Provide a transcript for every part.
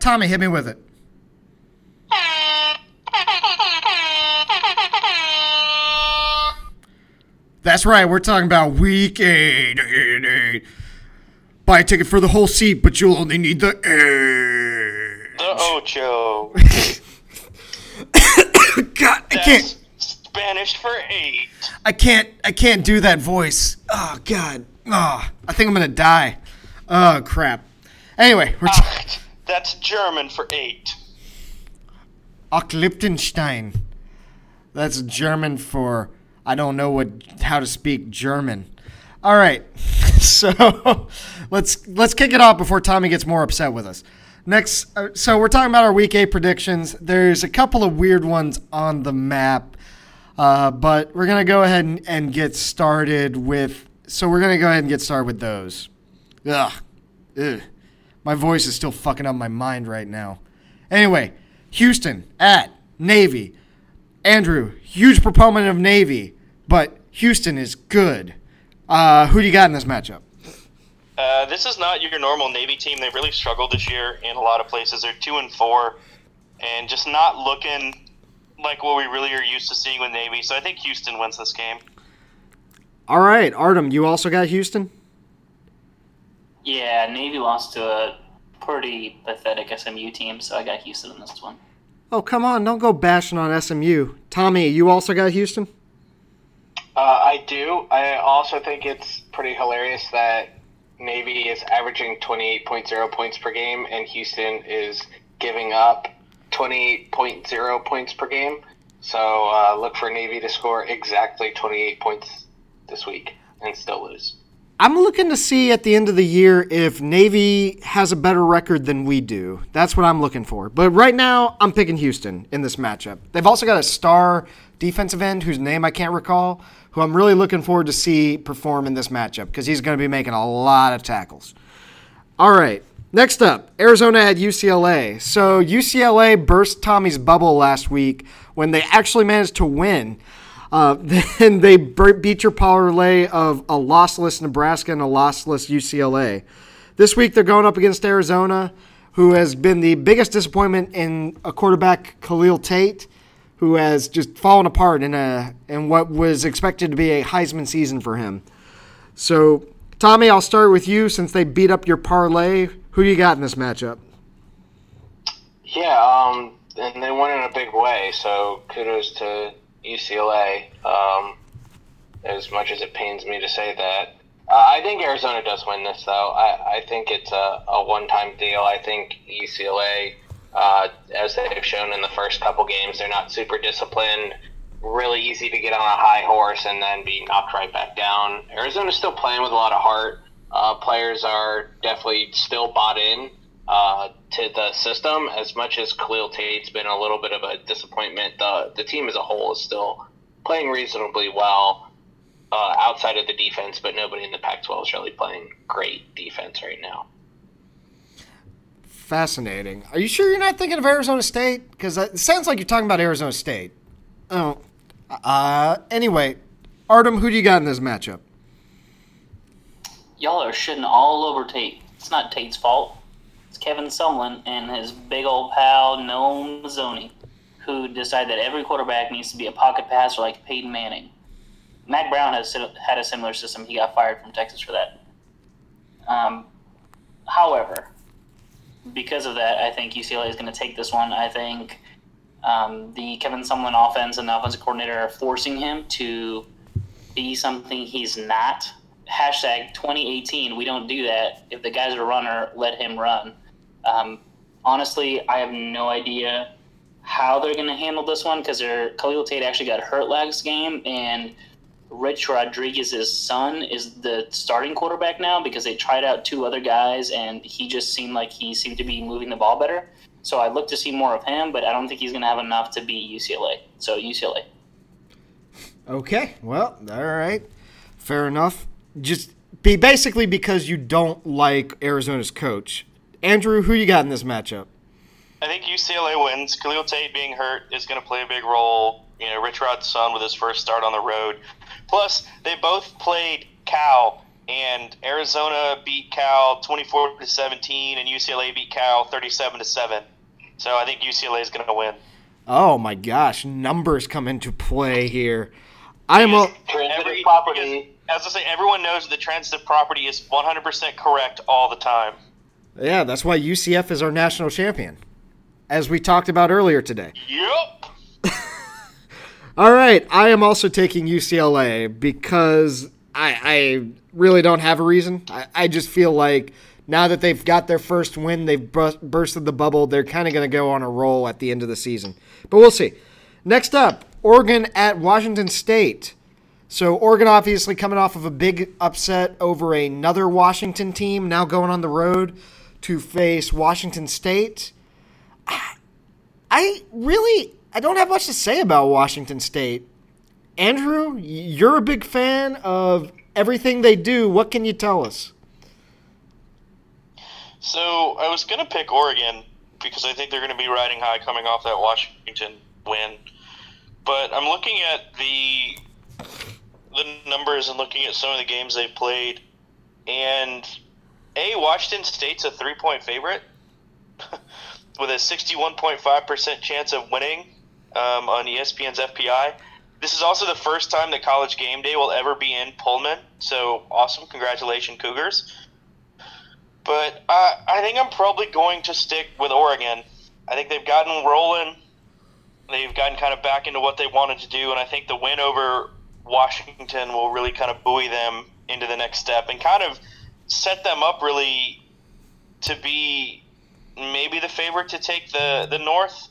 Tommy, hit me with it. That's right. We're talking about week eight. eight, eight. Buy a ticket for the whole seat, but you'll only need the edge. The Ocho. God, I can't. Spanish for eight. I can't. I can't do that voice. Oh God. Oh, I think I'm gonna die. Oh crap. Anyway, we're t- That's German for eight. Ach Liechtenstein. That's German for I don't know what how to speak German. All right. So let's let's kick it off before Tommy gets more upset with us. Next, uh, so we're talking about our week eight predictions. There's a couple of weird ones on the map, uh, but we're gonna go ahead and, and get started with. So we're gonna go ahead and get started with those. Ugh, ugh. My voice is still fucking up my mind right now. Anyway, Houston at Navy. Andrew, huge proponent of Navy, but Houston is good. Uh, who do you got in this matchup? Uh, this is not your normal Navy team. They really struggled this year in a lot of places. They're two and four, and just not looking like what we really are used to seeing with Navy. So I think Houston wins this game. All right, Artem, you also got Houston? Yeah, Navy lost to a pretty pathetic SMU team, so I got Houston in this one. Oh, come on, don't go bashing on SMU. Tommy, you also got Houston? Uh, I do. I also think it's pretty hilarious that Navy is averaging 28.0 points per game and Houston is giving up 28.0 points per game. So uh, look for Navy to score exactly 28 points this week and still lose. I'm looking to see at the end of the year if Navy has a better record than we do. That's what I'm looking for. But right now, I'm picking Houston in this matchup. They've also got a star defensive end whose name I can't recall, who I'm really looking forward to see perform in this matchup because he's going to be making a lot of tackles. All right. Next up, Arizona at UCLA. So UCLA burst Tommy's bubble last week when they actually managed to win. Uh, then they beat your parlay of a lossless Nebraska and a lossless UCLA. This week they're going up against Arizona, who has been the biggest disappointment in a quarterback, Khalil Tate, who has just fallen apart in a in what was expected to be a Heisman season for him. So, Tommy, I'll start with you since they beat up your parlay. Who do you got in this matchup? Yeah, um, and they won in a big way, so kudos to UCLA. Um, as much as it pains me to say that, uh, I think Arizona does win this, though. I, I think it's a, a one-time deal. I think UCLA, uh, as they've shown in the first couple games, they're not super disciplined. Really easy to get on a high horse and then be knocked right back down. Arizona's still playing with a lot of heart. Uh, players are definitely still bought in uh, to the system. As much as Khalil Tate's been a little bit of a disappointment, the the team as a whole is still playing reasonably well uh, outside of the defense. But nobody in the Pac-12 is really playing great defense right now. Fascinating. Are you sure you're not thinking of Arizona State? Because it sounds like you're talking about Arizona State. Oh. Uh, anyway, Artem, who do you got in this matchup? Y'all are shitting all over Tate. It's not Tate's fault. It's Kevin Sumlin and his big old pal Noel Mazzone, who decided that every quarterback needs to be a pocket passer like Peyton Manning. Mack Brown has had a similar system. He got fired from Texas for that. Um, however, because of that, I think UCLA is going to take this one. I think um, the Kevin Sumlin offense and the offensive coordinator are forcing him to be something he's not. Hashtag 2018. We don't do that. If the guy's a runner, let him run. Um, honestly, I have no idea how they're going to handle this one because Khalil Tate actually got hurt last game, and Rich Rodriguez's son is the starting quarterback now because they tried out two other guys, and he just seemed like he seemed to be moving the ball better. So I'd look to see more of him, but I don't think he's going to have enough to beat UCLA. So UCLA. Okay, well, all right. Fair enough. Just be basically because you don't like Arizona's coach. Andrew, who you got in this matchup? I think UCLA wins. Khalil Tate being hurt is going to play a big role. You know, Rich Rod's son with his first start on the road. Plus, they both played Cal and Arizona beat Cal 24 to 17, and UCLA beat Cal 37 to 7. So I think UCLA is going to win. Oh my gosh, numbers come into play here. I am a, Every, property. because, as I say, everyone knows the transitive property is 100% correct all the time. Yeah, that's why UCF is our national champion, as we talked about earlier today. Yep. All right, I am also taking UCLA because I, I really don't have a reason. I, I just feel like now that they've got their first win, they've bur- bursted the bubble. They're kind of going to go on a roll at the end of the season. But we'll see. Next up, Oregon at Washington State. So Oregon obviously coming off of a big upset over another Washington team, now going on the road to face Washington State. I really I don't have much to say about Washington State. Andrew, you're a big fan of everything they do. What can you tell us? So I was going to pick Oregon because I think they're going to be riding high coming off that Washington win. But I'm looking at the the numbers and looking at some of the games they've played, and a Washington State's a three point favorite with a 61.5% chance of winning um, on ESPN's FPI. This is also the first time that College Game Day will ever be in Pullman. So awesome! Congratulations, Cougars. But uh, I think I'm probably going to stick with Oregon. I think they've gotten rolling. They've gotten kind of back into what they wanted to do, and I think the win over Washington will really kind of buoy them into the next step and kind of set them up really to be maybe the favorite to take the the North.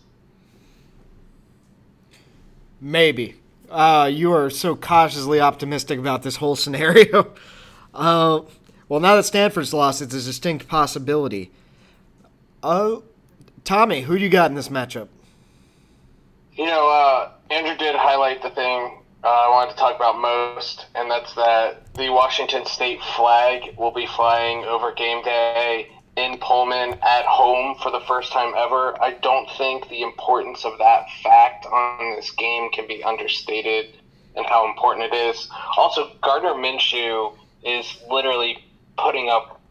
Maybe. Uh, you are so cautiously optimistic about this whole scenario. Uh, well, now that Stanford's lost, it's a distinct possibility. Oh, Tommy, who do you got in this matchup? You know, uh, Andrew did highlight the thing uh, I wanted to talk about most, and that's that the Washington State flag will be flying over game day in Pullman at home for the first time ever. I don't think the importance of that fact on this game can be understated and how important it is. Also, Gardner Minshew is literally putting up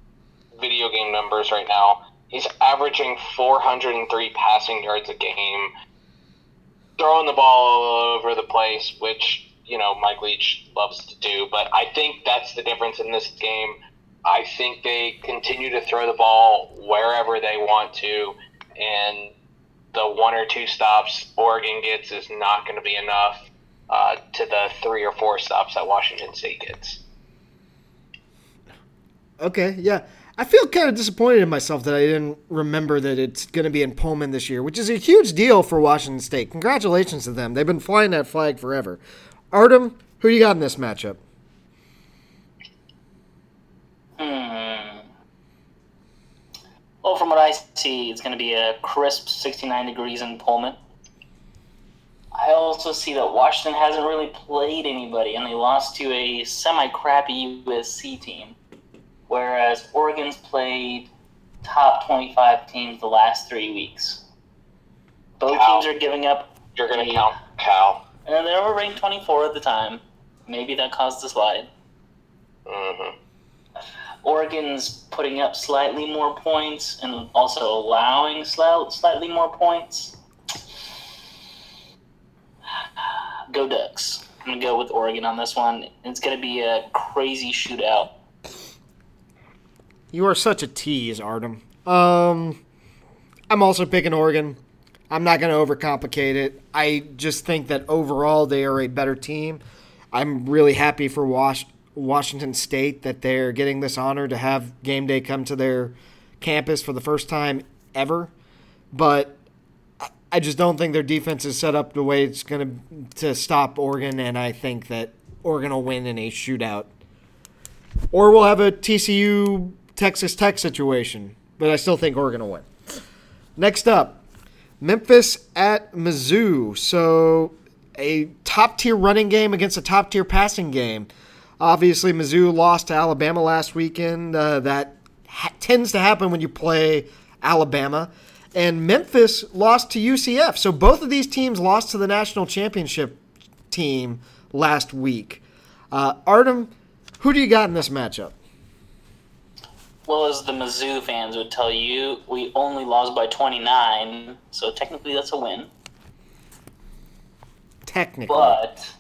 video game numbers right now. He's averaging 403 passing yards a game throwing the ball all over the place, which you know Mike Leach loves to do. But I think that's the difference in this game. I think they continue to throw the ball wherever they want to, and the one or two stops Oregon gets is not going to be enough uh, to the three or four stops that Washington State gets. Okay, yeah. I feel kind of disappointed in myself that I didn't remember that it's going to be in Pullman this year, which is a huge deal for Washington State. Congratulations to them. They've been flying that flag forever. Artem, who you got in this matchup? Hmm. Well, from what I see, it's going to be a crisp 69 degrees in Pullman. I also see that Washington hasn't really played anybody, and they lost to a semi crappy USC team. Whereas Oregon's played top 25 teams the last three weeks. Both Cal. teams are giving up, You're going to count Cal. and they were ranked 24 at the time. Maybe that caused the slide. hmm Oregon's putting up slightly more points and also allowing slightly more points. Go Ducks. I'm going to go with Oregon on this one. It's going to be a crazy shootout. You are such a tease, Artem. Um, I'm also picking Oregon. I'm not going to overcomplicate it. I just think that overall they are a better team. I'm really happy for Wash- Washington State that they're getting this honor to have game day come to their campus for the first time ever. But I- just don't think their defense is set up the way it's going to to stop Oregon, and I think that Oregon will win in a shootout or we'll have a TCU Texas Tech situation. But I still think Oregon will win. Next up, Memphis at Mizzou. So a top tier running game against a top tier passing game. Obviously, Mizzou lost to Alabama last weekend. Uh, that ha- tends to happen when you play Alabama. And Memphis lost to UCF. So both of these teams lost to the national championship team last week. Uh, Artem, who do you got in this matchup? Well as the Mizzou fans would tell you, we only lost by 29, so technically that's a win. Technically. But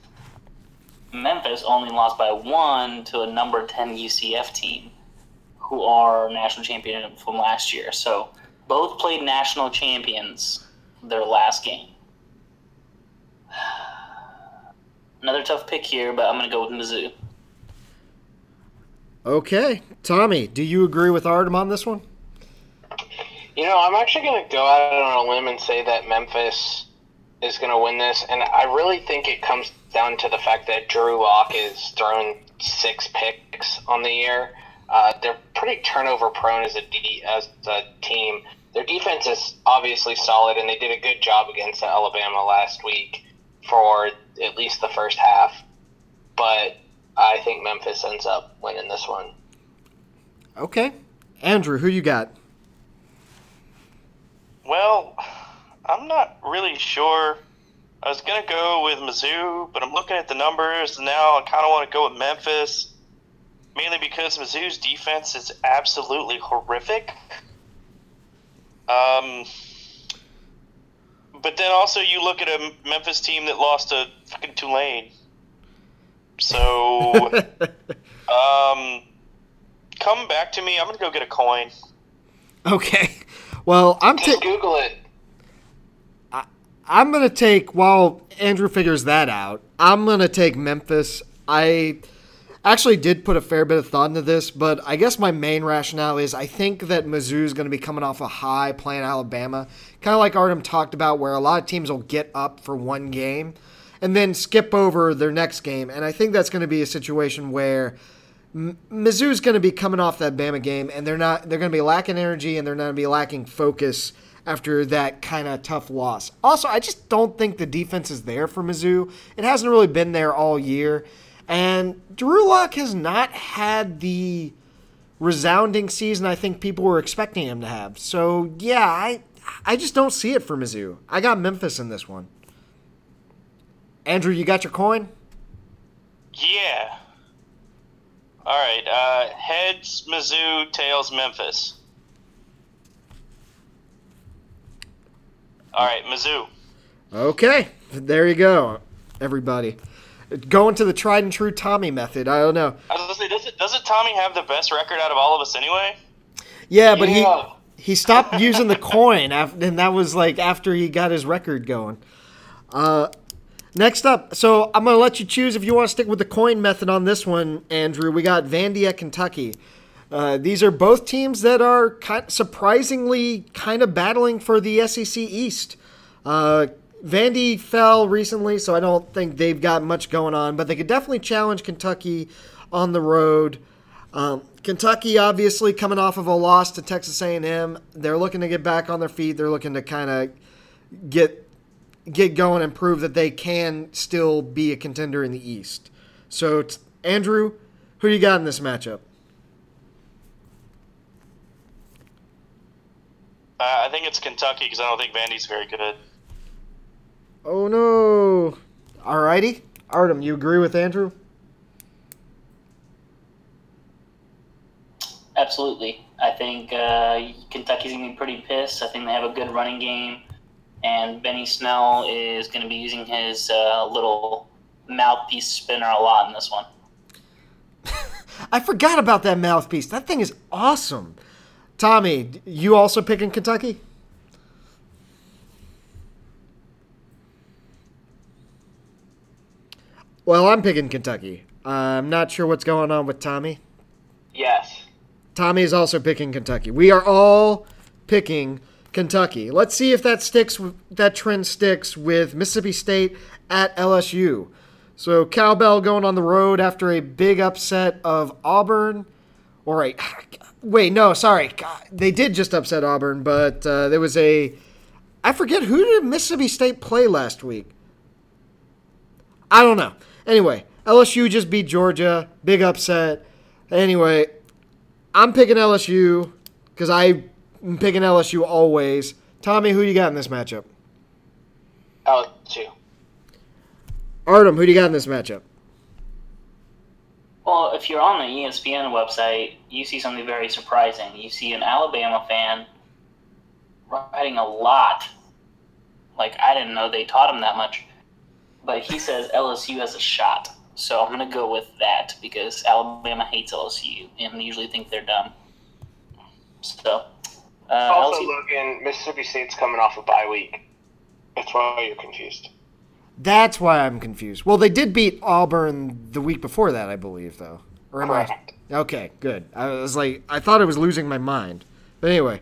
Memphis only lost by one to a number 10 UCF team, who are national champion from last year. So both played national champions their last game. Another tough pick here, but I'm going to go with Mizzou. Okay. Tommy, do you agree with Artem on this one? You know, I'm actually going to go out on a limb and say that Memphis is going to win this, and I really think it comes down to the fact that Drew Lock is thrown six picks on the year. Uh, they're pretty turnover prone as a D, as a team. Their defense is obviously solid, and they did a good job against Alabama last week for at least the first half. But I think Memphis ends up winning this one. Okay. Andrew, who you got? Well, I'm not really sure. I was gonna go with Mizzou, but I'm looking at the numbers and now. I kind of want to go with Memphis, mainly because Mizzou's defense is absolutely horrific. Um, but then also you look at a Memphis team that lost to fucking Tulane. So, um, come back to me. I'm gonna go get a coin. okay. Well, I'm ta- Just Google it. I'm gonna take while Andrew figures that out. I'm gonna take Memphis. I actually did put a fair bit of thought into this, but I guess my main rationale is I think that Mizzou's gonna be coming off a high playing Alabama, kind of like Artem talked about, where a lot of teams will get up for one game and then skip over their next game, and I think that's gonna be a situation where. Mizzou's going to be coming off that Bama game, and they're not. They're going to be lacking energy, and they're going to be lacking focus after that kind of tough loss. Also, I just don't think the defense is there for Mizzou. It hasn't really been there all year, and Drew Lock has not had the resounding season I think people were expecting him to have. So yeah, I I just don't see it for Mizzou. I got Memphis in this one. Andrew, you got your coin? Yeah. All right. Uh, heads Mizzou, tails Memphis. All right, Mizzou. Okay, there you go, everybody. Going to the tried and true Tommy method. I don't know. I was gonna say, doesn't doesn't Tommy have the best record out of all of us anyway? Yeah, but Yeah. he he stopped using the coin, after, and that was like after he got his record going. Uh, next up, so I'm gonna let you choose if you want to stick with the coin method on this one, Andrew. We got Vandy at Kentucky. Uh, these are both teams that are kind surprisingly kind of battling for the SEC East. Uh, Vandy fell recently, so I don't think they've got much going on, but they could definitely challenge Kentucky on the road. Um, Kentucky, obviously, coming off of a loss to Texas A&M, they're looking to get back on their feet. They're looking to kind of get get going and prove that they can still be a contender in the East. So, t- Andrew, who you got in this matchup? Uh, I think it's Kentucky because I don't think Vandy's very good. Oh no! Alrighty, Artem, you agree with Andrew? Absolutely. I think uh, Kentucky's going to be pretty pissed. I think they have a good running game. And Benny Snell is going to be using his uh, little mouthpiece spinner a lot in this one. I forgot about that mouthpiece. That thing is awesome. Tommy, you also picking Kentucky? Well, I'm picking Kentucky. I'm not sure what's going on with Tommy. Yes. Tommy is also picking Kentucky. We are all picking Kentucky. Let's see if that sticks. That trend sticks with Mississippi State at LSU. So Cowbell going on the road after a big upset of Auburn. Or a wait, no, sorry, they did just upset Auburn, but uh, there was a. I forget who did Mississippi State play last week. I don't know. Anyway, LSU just beat Georgia. Big upset. Anyway, I'm picking LSU because I'm picking LSU always. Tommy, who you got in this matchup? LSU. Artem, who do you got in this matchup? Well, if you're on the ESPN website, you see something very surprising. You see an Alabama fan writing a lot. Like, I didn't know they taught him that much. But he says LSU has a shot. So I'm going to go with that because Alabama hates LSU and they usually think they're dumb. So, uh, Also, LSU, Logan, Mississippi State's coming off a bye week. That's why you're confused. That's why I'm confused. Well, they did beat Auburn the week before that, I believe, though. Or am I? Okay, good. I was like, I thought I was losing my mind. But anyway.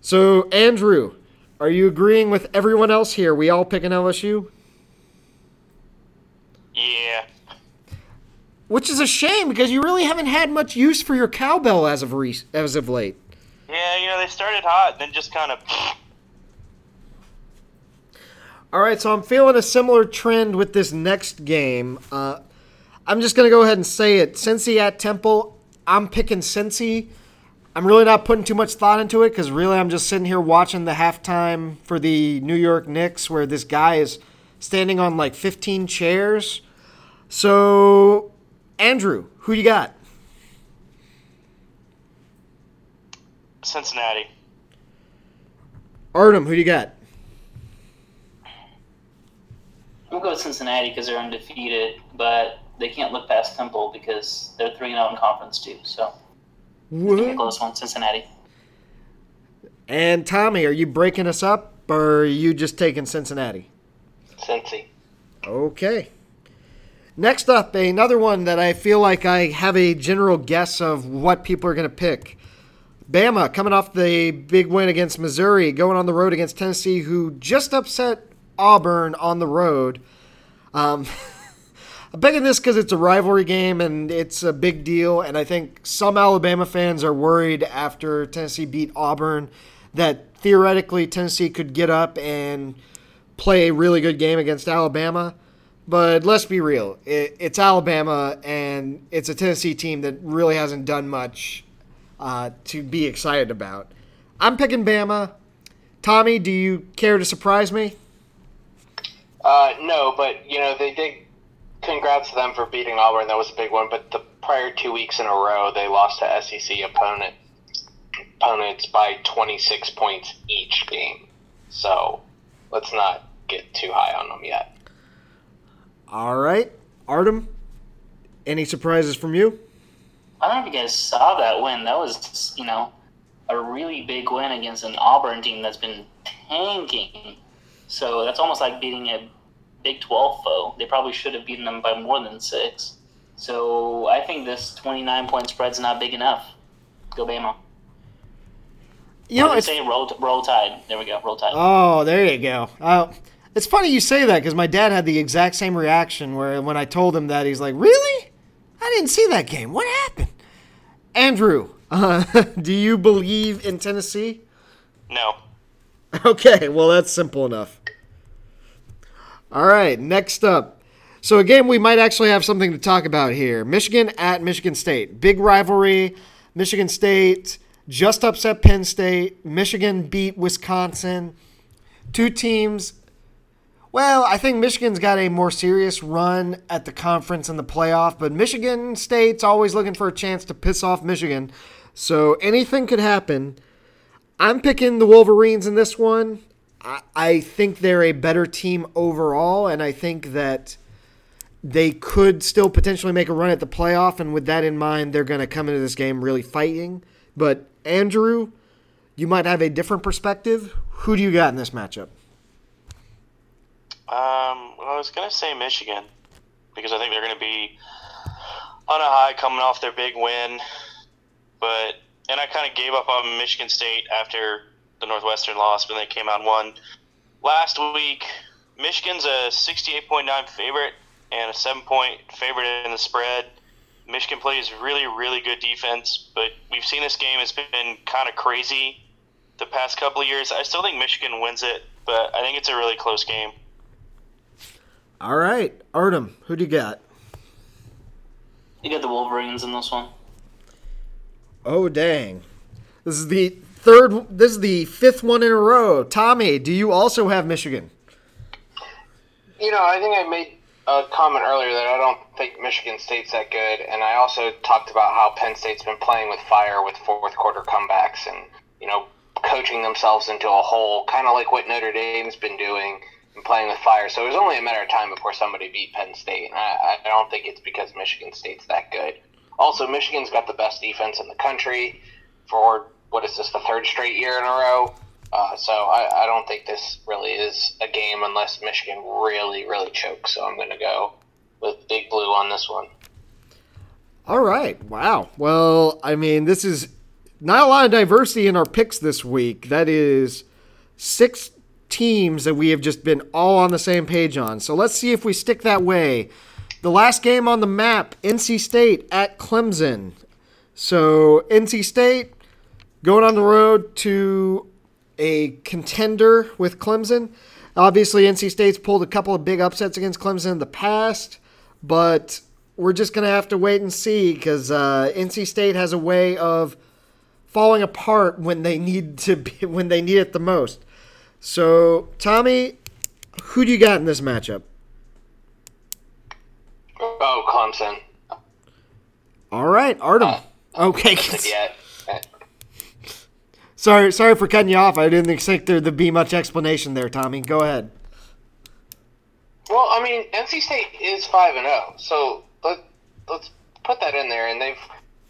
So, Andrew, are you agreeing with everyone else here? We all pick an LSU? Yeah. Which is a shame because you really haven't had much use for your cowbell as of re- as of late. Yeah, you know, they started hot, then just kind of. All right, so I'm feeling a similar trend with this next game. Uh, I'm just gonna go ahead and say it. Cincy at Temple. I'm picking Cincy. I'm really not putting too much thought into it because really I'm just sitting here watching the halftime for the New York Knicks where this guy is standing on like 15 chairs. So, Andrew, who you got? Cincinnati. Artem, who do you got? I'm going to go with Cincinnati because they're undefeated, but they can't look past Temple because they're 3 0 in conference, too. So, give me a close one, Cincinnati. And Tommy, are you breaking us up or are you just taking Cincinnati? Cincy. Okay. Next up, another one that I feel like I have a general guess of what people are going to pick. Bama coming off the big win against Missouri, going on the road against Tennessee, who just upset Auburn on the road. Um, I'm picking this because it's a rivalry game and it's a big deal. And I think some Alabama fans are worried after Tennessee beat Auburn that theoretically Tennessee could get up and play a really good game against Alabama. But let's be real, it, it's Alabama and it's a Tennessee team that really hasn't done much uh, to be excited about. I'm picking Bama. Tommy, do you care to surprise me? Uh, no, but you know they did. Congrats to them for beating Auburn. That was a big one. But the prior two weeks in a row, they lost to SEC opponent opponents by 26 points each game. So let's not get too high on them yet. All right. Artem, any surprises from you? I don't know if you guys saw that win. That was, you know, a really big win against an Auburn team that's been tanking. So that's almost like beating a Big 12 foe. They probably should have beaten them by more than six. So I think this 29 point spread's not big enough. Go Bama. You know, it's say roll, roll tide. There we go. Roll tide. Oh, there you go. Uh, it's funny you say that because my dad had the exact same reaction where when I told him that, he's like, Really? I didn't see that game. What happened? Andrew, uh, do you believe in Tennessee? No. Okay, well, that's simple enough. All right, next up. So, a game we might actually have something to talk about here Michigan at Michigan State. Big rivalry. Michigan State just upset Penn State. Michigan beat Wisconsin. Two teams. Well, I think Michigan's got a more serious run at the conference and the playoff, but Michigan State's always looking for a chance to piss off Michigan. So anything could happen. I'm picking the Wolverines in this one. I, I think they're a better team overall, and I think that they could still potentially make a run at the playoff. And with that in mind, they're going to come into this game really fighting. But Andrew, you might have a different perspective. Who do you got in this matchup? Um, well, I was gonna say Michigan because I think they're gonna be on a high coming off their big win, but and I kind of gave up on Michigan State after the Northwestern loss when they came out and won last week. Michigan's a 68.9 favorite and a seven point favorite in the spread. Michigan plays really, really good defense, but we've seen this game has been kind of crazy the past couple of years. I still think Michigan wins it, but I think it's a really close game. All right, Artem, who do you got? You got the Wolverines in this one. Oh dang, this is the third. This is the fifth one in a row. Tommy, do you also have Michigan? You know, I think I made a comment earlier that I don't think Michigan State's that good, and I also talked about how Penn State's been playing with fire with fourth quarter comebacks and you know coaching themselves into a hole, kind of like what Notre Dame's been doing and playing with fire. So it was only a matter of time before somebody beat Penn State, and I, I don't think it's because Michigan State's that good. Also, Michigan's got the best defense in the country for what is this the third straight year in a row. Uh, so I, I don't think this really is a game unless Michigan really, really chokes. So I'm going to go with Big Blue on this one. All right. Wow. Well, I mean, this is not a lot of diversity in our picks this week. That is six teams that we have just been all on the same page on. So let's see if we stick that way. The last game on the map, NC State at Clemson. So NC State going on the road to a contender with Clemson. Obviously, NC State's pulled a couple of big upsets against Clemson in the past, but we're just going to have to wait and see because uh, NC State has a way of falling apart when they need to be when they need it the most. So, Tommy, who do you got in this matchup? Oh, Clemson. All right, Artem. Uh, okay. Yeah. Sorry, sorry for cutting you off. I didn't expect there to be much explanation there, Tommy. Go ahead. Well, I mean, NC State is five and zero, so let let's put that in there, and they've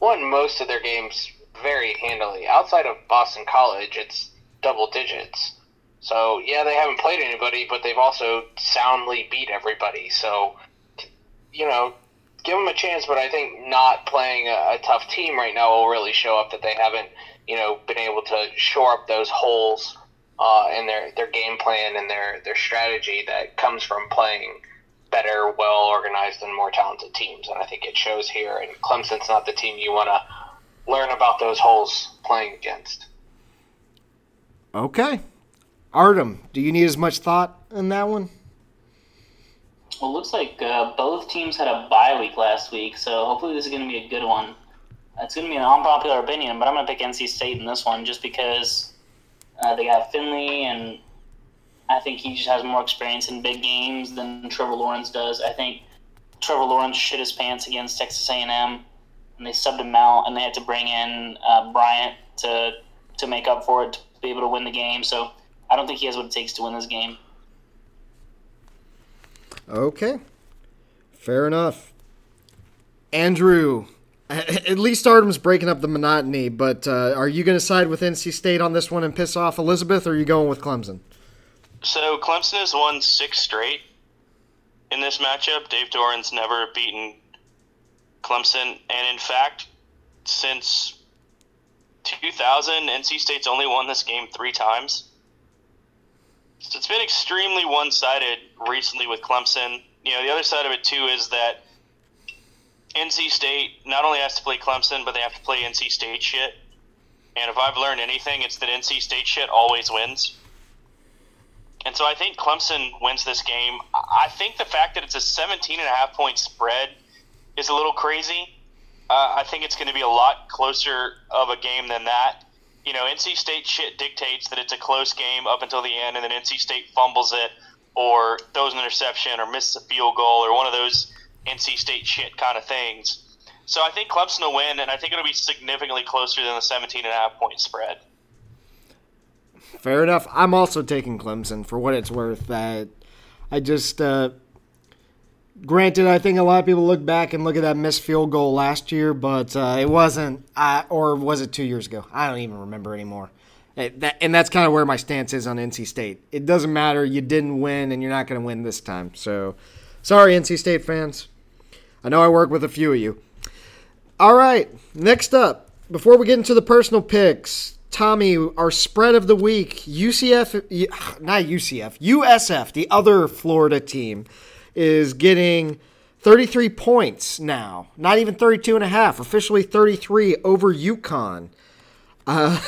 won most of their games very handily. Outside of Boston College, it's double digits. So yeah, they haven't played anybody, but they've also soundly beat everybody. So you know, give them a chance. But I think not playing a, a tough team right now will really show up that they haven't you know been able to shore up those holes uh, in their their game plan and their their strategy that comes from playing better, well organized, and more talented teams. And I think it shows here. And Clemson's not the team you want to learn about those holes playing against. Okay. Artem, do you need as much thought in that one? Well, it looks like uh, both teams had a bye week last week, so hopefully this is going to be a good one. It's going to be an unpopular opinion, but I'm going to pick NC State in this one just because uh, they got Finley, and I think he just has more experience in big games than Trevor Lawrence does. I think Trevor Lawrence shit his pants against Texas A&M, and they subbed him out, and they had to bring in uh, Bryant to to make up for it to be able to win the game. So I don't think he has what it takes to win this game. Okay. Fair enough. Andrew, at least Artem's breaking up the monotony, but uh, are you going to side with NC State on this one and piss off Elizabeth, or are you going with Clemson? So Clemson has won six straight in this matchup. Dave Doeren's never beaten Clemson, and in fact, since 2000, NC State's only won this game three times. So it's been extremely one-sided recently with Clemson. You know, the other side of it too is that NC State not only has to play Clemson, but they have to play NC State shit. And if I've learned anything, it's that NC State shit always wins. And so I think Clemson wins this game. I think the fact that it's a 17 and a half point spread is a little crazy. Uh, I think it's going to be a lot closer of a game than that. You know, NC State shit dictates that it's a close game up until the end, and then NC State fumbles it or throws an interception or misses a field goal or one of those NC State shit kind of things. So I think Clemson will win, and I think it'll be significantly closer than the 17 and a half point spread. Fair enough. I'm also taking Clemson for what it's worth. That I just, uh, granted, I think a lot of people look back and look at that missed field goal last year, but uh, it wasn't, or was it two years ago? I don't even remember anymore. It, that, and that's kind of where my stance is on NC State. It doesn't matter. You didn't win, and you're not going to win this time. So, sorry, NC State fans. I know I work with a few of you. All right, next up, before we get into the personal picks, Tommy, our spread of the week, UCF, not UCF, USF, the other Florida team, is getting 33 points now. Not even 32 and a half, officially 33 over UConn. Uh,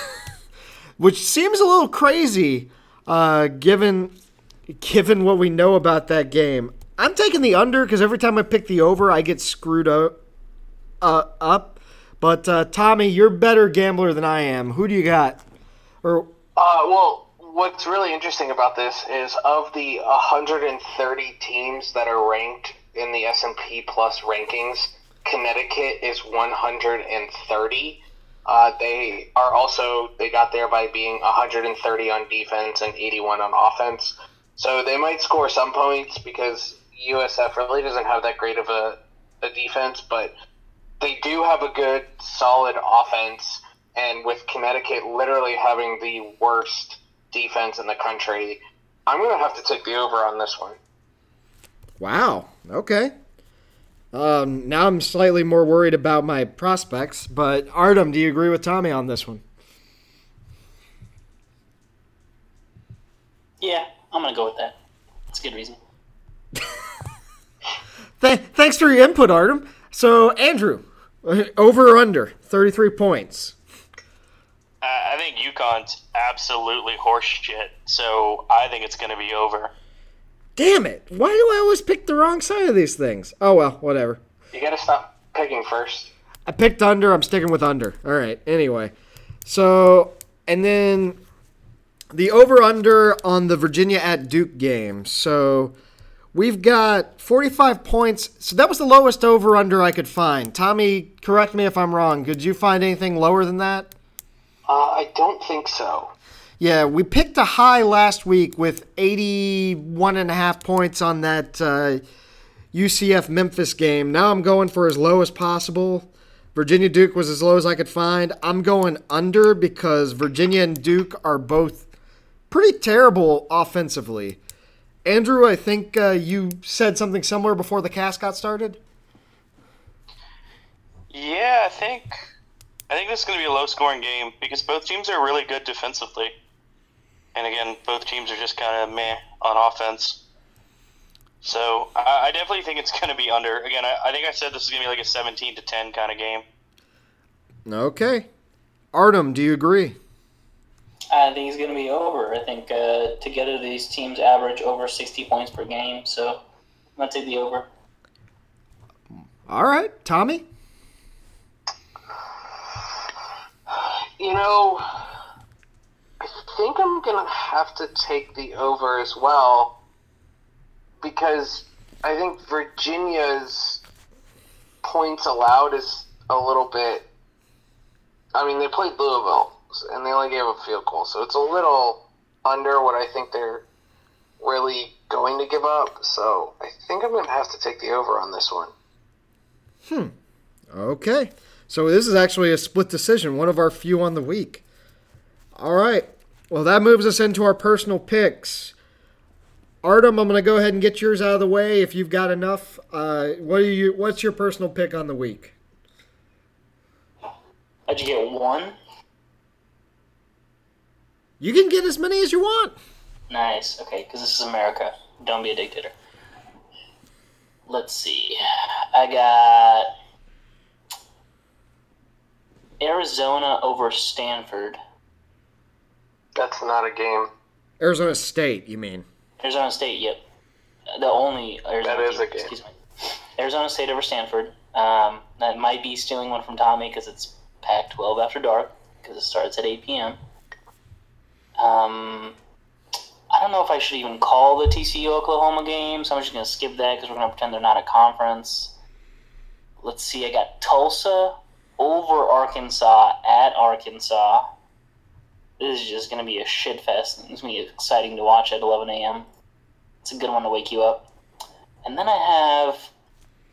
which seems a little crazy uh, given given what we know about that game. I'm taking the under because every time I pick the over, I get screwed up. Uh, up. But uh, Tommy, you're better gambler than I am. Who do you got? Or Uh, well, what's really interesting about this is of the 130 teams that are ranked in the S&P Plus rankings, Connecticut is 130. Uh, they are also they got there by being 130 on defense and 81 on offense. So they might score some points because USF really doesn't have that great of a, a defense, but they do have a good, solid offense. And with Connecticut literally having the worst defense in the country, I'm going to have to take the over on this one. Wow. Okay. Um, now I'm slightly more worried about my prospects, but Artem, do you agree with Tommy on this one? Yeah, I'm gonna go with that. It's a good reason. Th- thanks for your input, Artem. So, Andrew, over or under 33 points? I think UConn's absolutely horseshit, so I think it's going to be over. Damn it. Why do I always pick the wrong side of these things? Oh, well, whatever. You got to stop picking first. I picked under. I'm sticking with under. All right. Anyway, so and then the over under on the Virginia at Duke game. So we've got 45 points. So that was the lowest over under I could find. Tommy, correct me if I'm wrong. Could you find anything lower than that? Uh, I don't think so. Yeah, we picked a high last week with 81 and a half points on that uh, UCF Memphis game. Now I'm going for as low as possible. Virginia Duke was as low as I could find. I'm going under because Virginia and Duke are both pretty terrible offensively. Andrew, I think uh, you said something similar before the cast got started. Yeah, I think I think this is going to be a low-scoring game because both teams are really good defensively, and again, both teams are just kind of meh on offense. So I, I definitely think it's going to be under. Again, I, I think I said this is going to be like a 17 to 10 kind of game. Okay. Artem, do you agree? I think it's going to be over. I think uh, together these teams average over 60 points per game, so I'm going to take the over. All right. Tommy? You know, I think I'm going to have to take the over as well because I think Virginia's points allowed is a little bit. I mean, they played Louisville and they only gave a field goal, so it's a little under what I think they're really going to give up. So I think I'm going to have to take the over on this one. Hmm. Okay. So this is actually a split decision, one of our few on the week. All right. Well, that moves us into our personal picks. Artem, I'm going to go ahead and get yours out of the way if you've got enough. Uh, what are you? What's your personal pick on the week? How'd you get one? You can get as many as you want. Nice. Okay, because this is America. Don't be a dictator. Let's see. I got Arizona over Stanford. That's not a game. Arizona State, you mean? Arizona State, yep. The only Arizona That is team, a game. Excuse me. Arizona State over Stanford. Um, that might be stealing one from Tommy because it's Pac-12 after dark because it starts at 8 p.m. Um, I don't know if I should even call the TCU Oklahoma game, so I'm just gonna skip that because we're gonna pretend they're not a conference. Let's see. I got Tulsa over Arkansas at Arkansas. This is just gonna be a shit fest. It's gonna be exciting to watch at 11 a.m. It's a good one to wake you up. And then I have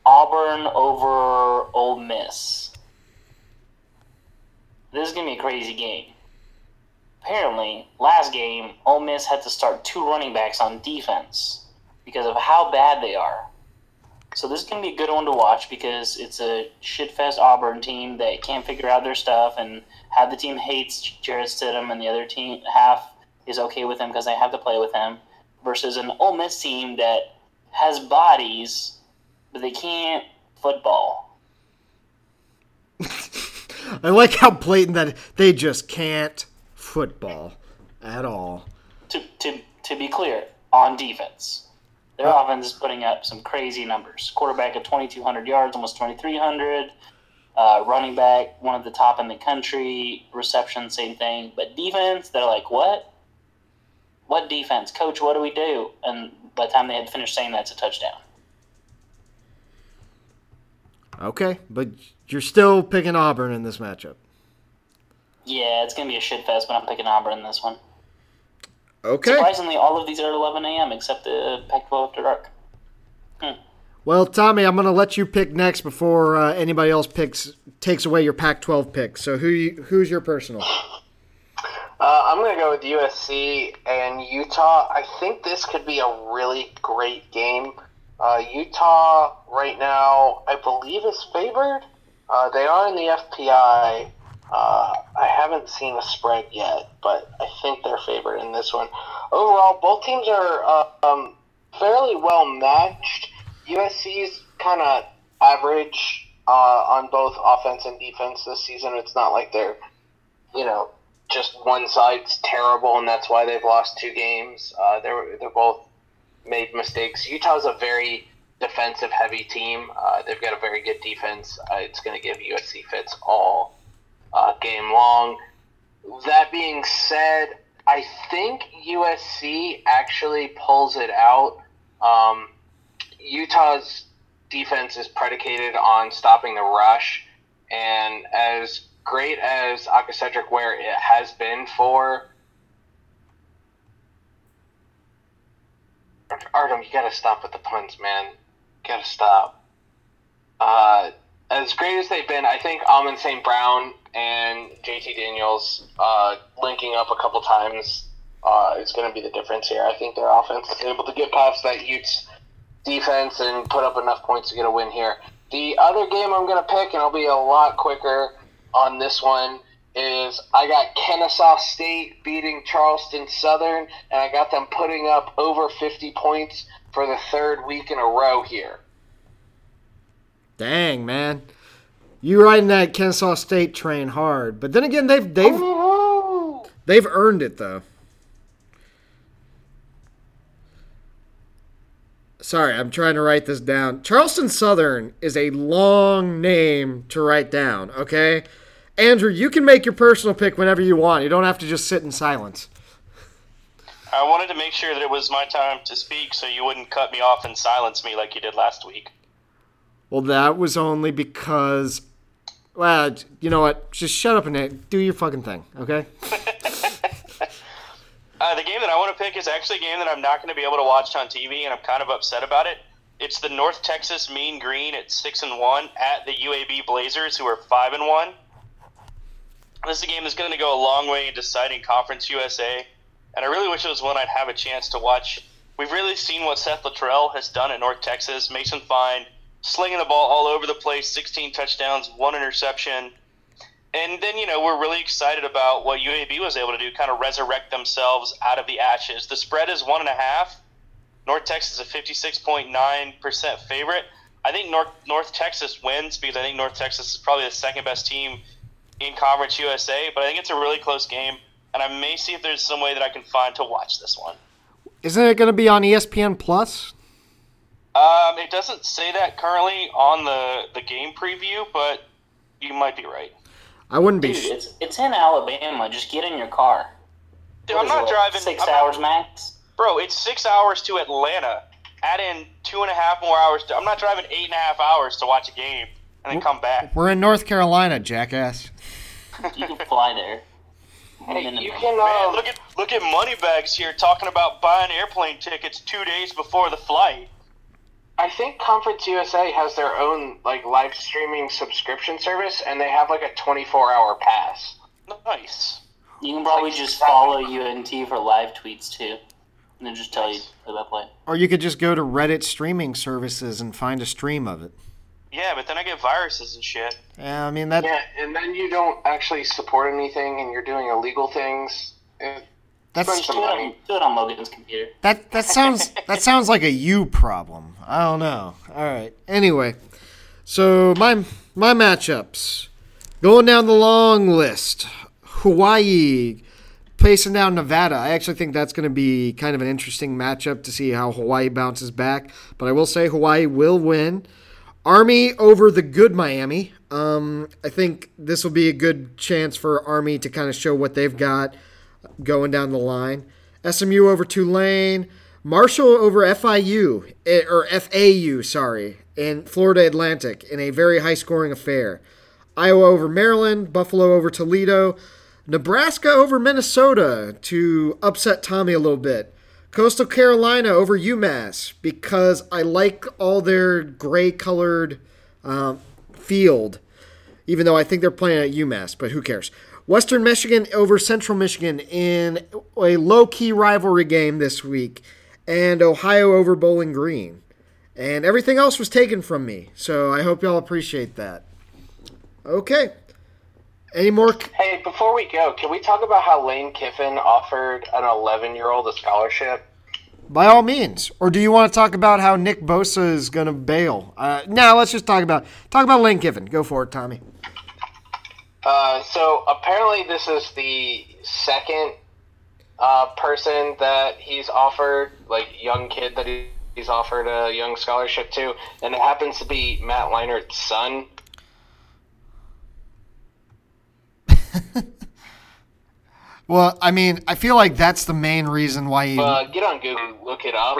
Auburn over Ole Miss. This is gonna be a crazy game. Apparently, last game, Ole Miss had to start two running backs on defense because of how bad they are. So this is gonna be a good one to watch because it's a shitfest Auburn team that can't figure out their stuff, and half the team hates Jarrett Stidham, and the other team half is okay with him because they have to play with him. Versus an Ole Miss team that has bodies, but they can't football. I like how blatant that they just can't football at all. To to to be clear, on defense, their offense is putting up some crazy numbers. Quarterback at 2,200 yards, almost 2,300. Uh, running back, one of the top in the country. Reception, same thing. But defense, they're like, what? What defense, coach? What do we do? And by the time they had finished saying that, it's a touchdown. Okay, but you're still picking Auburn in this matchup. Yeah, it's gonna be a shit fest, but I'm picking Auburn in this one. Okay. Surprisingly, all of these are at 11 a.m. except the Pac-12 after dark. Well, Tommy, I'm going to let you pick next before uh, anybody else picks takes away your Pac-12 pick. So who you, who's your personal? Uh, I'm going to go with USC and Utah. I think this could be a really great game. Uh, Utah, right now, I believe is favored. Uh, they are in the FPI. Uh, I haven't seen a spread yet, but I think they're favored in this one. Overall, both teams are uh, um, fairly well matched. USC is kind of average uh, on both offense and defense this season. It's not like they're, you know, just one side's terrible, and that's why they've lost two games. Uh, they're they're both made mistakes. Utah's a very defensive heavy team. Uh, they've got a very good defense. Uh, it's going to give USC fits all uh, game long. That being said, I think USC actually pulls it out. Um, Utah's defense is predicated on stopping the rush, and as great as Akacentric where it has been for Artem, you gotta stop with the puns, man. You gotta stop. Uh, as great as they've been, I think Amon St. Brown and JT Daniels uh, linking up a couple times uh, is going to be the difference here. I think their offense is able to get past that Utes defense and put up enough points to get a win here. The other game I'm going to pick, and I'll be a lot quicker on this one, is I got Kennesaw State beating Charleston Southern, and I got them putting up over 50 points for the third week in a row here. Dang, man. You riding that Kennesaw State train hard. But then again, they've they've they've earned it though. Sorry, I'm trying to write this down. Charleston Southern is a long name to write down, okay? Andrew, you can make your personal pick whenever you want. You don't have to just sit in silence. I wanted to make sure that it was my time to speak so you wouldn't cut me off and silence me like you did last week. Well, that was only because. Well, you know what? Just shut up and do your fucking thing, okay? Uh, the game that I want to pick is actually a game that I'm not going to be able to watch on TV, and I'm kind of upset about it. It's the North Texas Mean Green at six and one at the UAB Blazers, who are five and one. This is a game that's going to go a long way in deciding Conference USA, and I really wish it was one I'd have a chance to watch. We've really seen what Seth Littrell has done at North Texas. Mason Fine slinging the ball all over the place, 16 touchdowns, one interception. And then, you know, we're really excited about what UAB was able to do, kind of resurrect themselves out of the ashes. The spread is one and a half. North Texas is a 56.9% favorite. I think North, North Texas wins because I think North Texas is probably the second best team in Conference USA, but I think it's a really close game, and I may see if there's some way that I can find to watch this one. Isn't it going to be on ESPN Plus? Um, it doesn't say that currently on the, the game preview, but you might be right. I wouldn't be. Dude, Sh- it's it's in Alabama. Just get in your car. Dude, What I'm is it, not driving. six I'm not- hours max. Bro, it's six hours to Atlanta. Add in two and a half more hours. To, I'm not driving eight and a half hours to watch a game and then come back. We're in North Carolina, jackass. You can fly there. Hey, you can Man, um, look at look at Moneybags here talking about buying airplane tickets two days before the flight. I think Conference USA has their own like live streaming subscription service, and they have like a 24 hour pass. Nice. You can probably like just follow UNT for live tweets too, and then just tell you for that play. Or you could just go to Reddit streaming services and find a stream of it. Yeah, but then I get viruses and shit. Yeah, I mean that. Yeah, and then you don't actually support anything, and you're doing illegal things. It, That's spend some Do it, on, do it on Logan's computer. that. That sounds. that sounds like a you problem. I don't know. All right. Anyway, so my my matchups going down the long list. Hawaii facing down Nevada. I actually think that's going to be kind of an interesting matchup to see how Hawaii bounces back. But I will say Hawaii will win. Army over the good Miami. Um, I think this will be a good chance for Army to kind of show what they've got going down the line. SMU over Tulane. Marshall over FIU eh, or FAU, sorry, in Florida Atlantic in a very high scoring affair. Iowa over Maryland, Buffalo over Toledo, Nebraska over Minnesota to upset Tommy a little bit. Coastal Carolina over UMass because I like all their gray colored um, field, even though I think they're playing at UMass, but who cares? Western Michigan over Central Michigan in a low key rivalry game this week, and Ohio over Bowling Green. And everything else was taken from me, so I hope y'all appreciate that. Okay. Any more? c- Hey, before we go, can we talk about how Lane Kiffin offered an 11 year old a scholarship? By all means. Or do you want to talk about how Nick Bosa is going to bail? Uh, no, let's just talk about talk about Lane Kiffin. Go for it, Tommy. Uh, so apparently, this is the second uh, person that he's offered, like young kid that he, he's offered a young scholarship to, and it happens to be Matt Leinart's son. Well, I mean, I feel like that's the main reason why he. Uh, get on Google, look it up.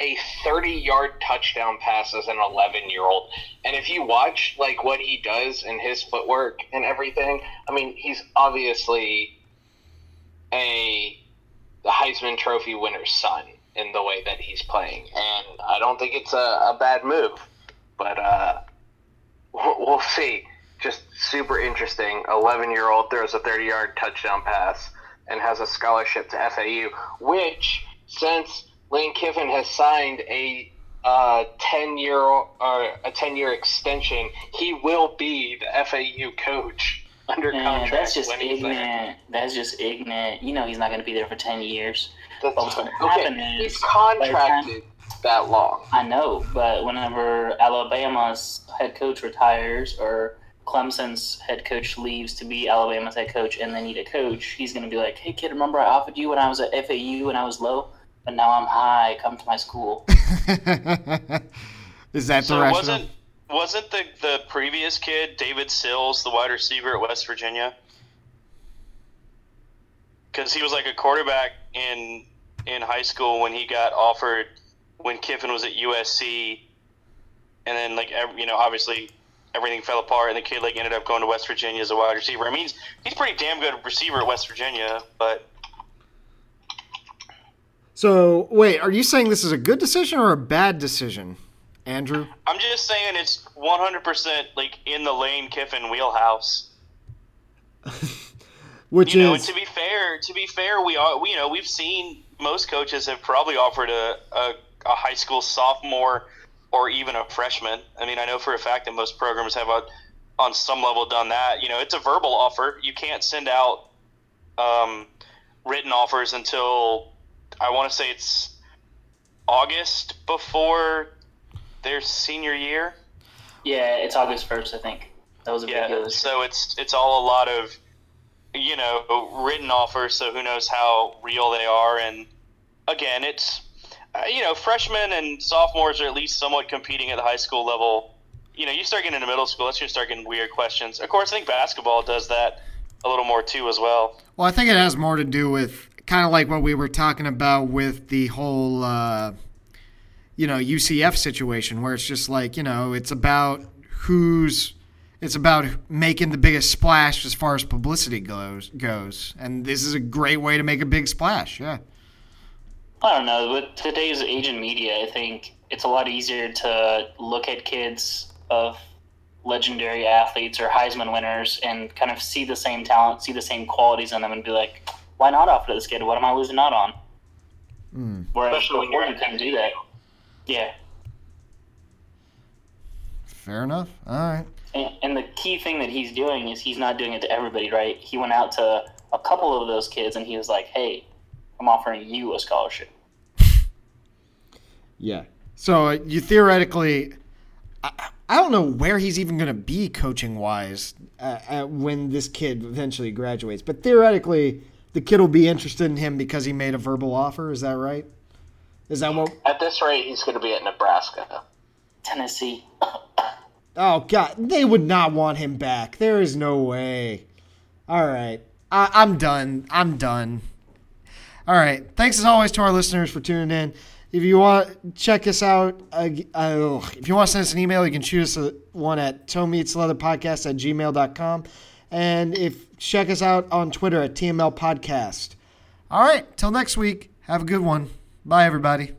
A 30 yard touchdown pass as an 11 year old. And if you watch like what he does and his footwork and everything, I mean, he's obviously a Heisman Trophy winner's son in the way that he's playing. And I don't think it's a, a bad move. But uh, we'll, we'll see. Just super interesting. 11 year old throws a 30 yard touchdown pass and has a scholarship to FAU, which, since Lane Kiffin has signed a uh, 10 year or a 10 year extension, he will be the FAU coach under Man, contract. that's just when he's there. ignorant. That's just ignorant. You know he's not going to be there for 10 years. That's, What's gonna happen okay, is he's by the time- contracted that long. I know, but whenever Alabama's head coach retires or Clemson's head coach leaves to be Alabama's head coach and they need a coach, he's going to be like, hey, kid, remember I offered you when I was at FAU and I was low? But now I'm high. Come to my school. is that the So rationale? wasn't wasn't the the previous kid David Sills the wide receiver at West Virginia? Because he was like a quarterback in in high school when he got offered when Kiffin was at USC, and then like ev- you know obviously everything fell apart and the kid like ended up going to West Virginia as a wide receiver. I mean he's, he's pretty damn good receiver at West Virginia, but So wait, are you saying this is a good decision or a bad decision, Andrew? I'm just saying it's 100% like in the Lane Kiffin wheelhouse. Which you know, is to be fair, to be fair, we are, we, you know, we've seen most coaches have probably offered a, a, a high school sophomore or even a freshman. I mean, I know for a fact that most programs have a, on some level done that. You know, it's a verbal offer. You can't send out um, written offers until I want to say it's August before their senior year. Yeah, it's August 1st, I think. That was a big Yeah, deal. so it's it's all a lot of you know written offers. So who knows how real they are? And again, it's uh, you know freshmen and sophomores are at least somewhat competing at the high school level. You know, you start getting into middle school, that's when you start getting weird questions. Of course, I think basketball does that a little more too as well. well, I think it has more to do with kind of like what we were talking about with the whole, uh, you know, UCF situation, where it's just like you know, it's about who's, it's about making the biggest splash as far as publicity goes. Goes, and this is a great way to make a big splash. Yeah. I don't know. With today's age media, I think it's a lot easier to look at kids of legendary athletes or Heisman winners and kind of see the same talent, see the same qualities in them, and be like, why not offer this kid? What am I losing out on? Whereas Especially when before you're you couldn't do that. Yeah. Fair enough. All right. And, and the key thing that he's doing is he's not doing it to everybody, right? He went out to a couple of those kids and he was like, hey, I'm offering you a scholarship. Yeah. So uh, you theoretically, I, I don't know where he's even going to be coaching wise uh, uh, when this kid eventually graduates, but theoretically, the kid will be interested in him because he made a verbal offer. Is that right? Is that what? At this rate, he's going to be at Nebraska. Tennessee. Oh God, they would not want him back. There is no way. All right, I, I'm done. I'm done. All right. Thanks as always to our listeners for tuning in. If you want check us out, uh, uh, if you want to send us an email, you can shoot us a, one at toemeetsleatherpodcast at gmail.com. And if check us out on Twitter at TML Podcast. All right, till next week. Have a good one. Bye, everybody.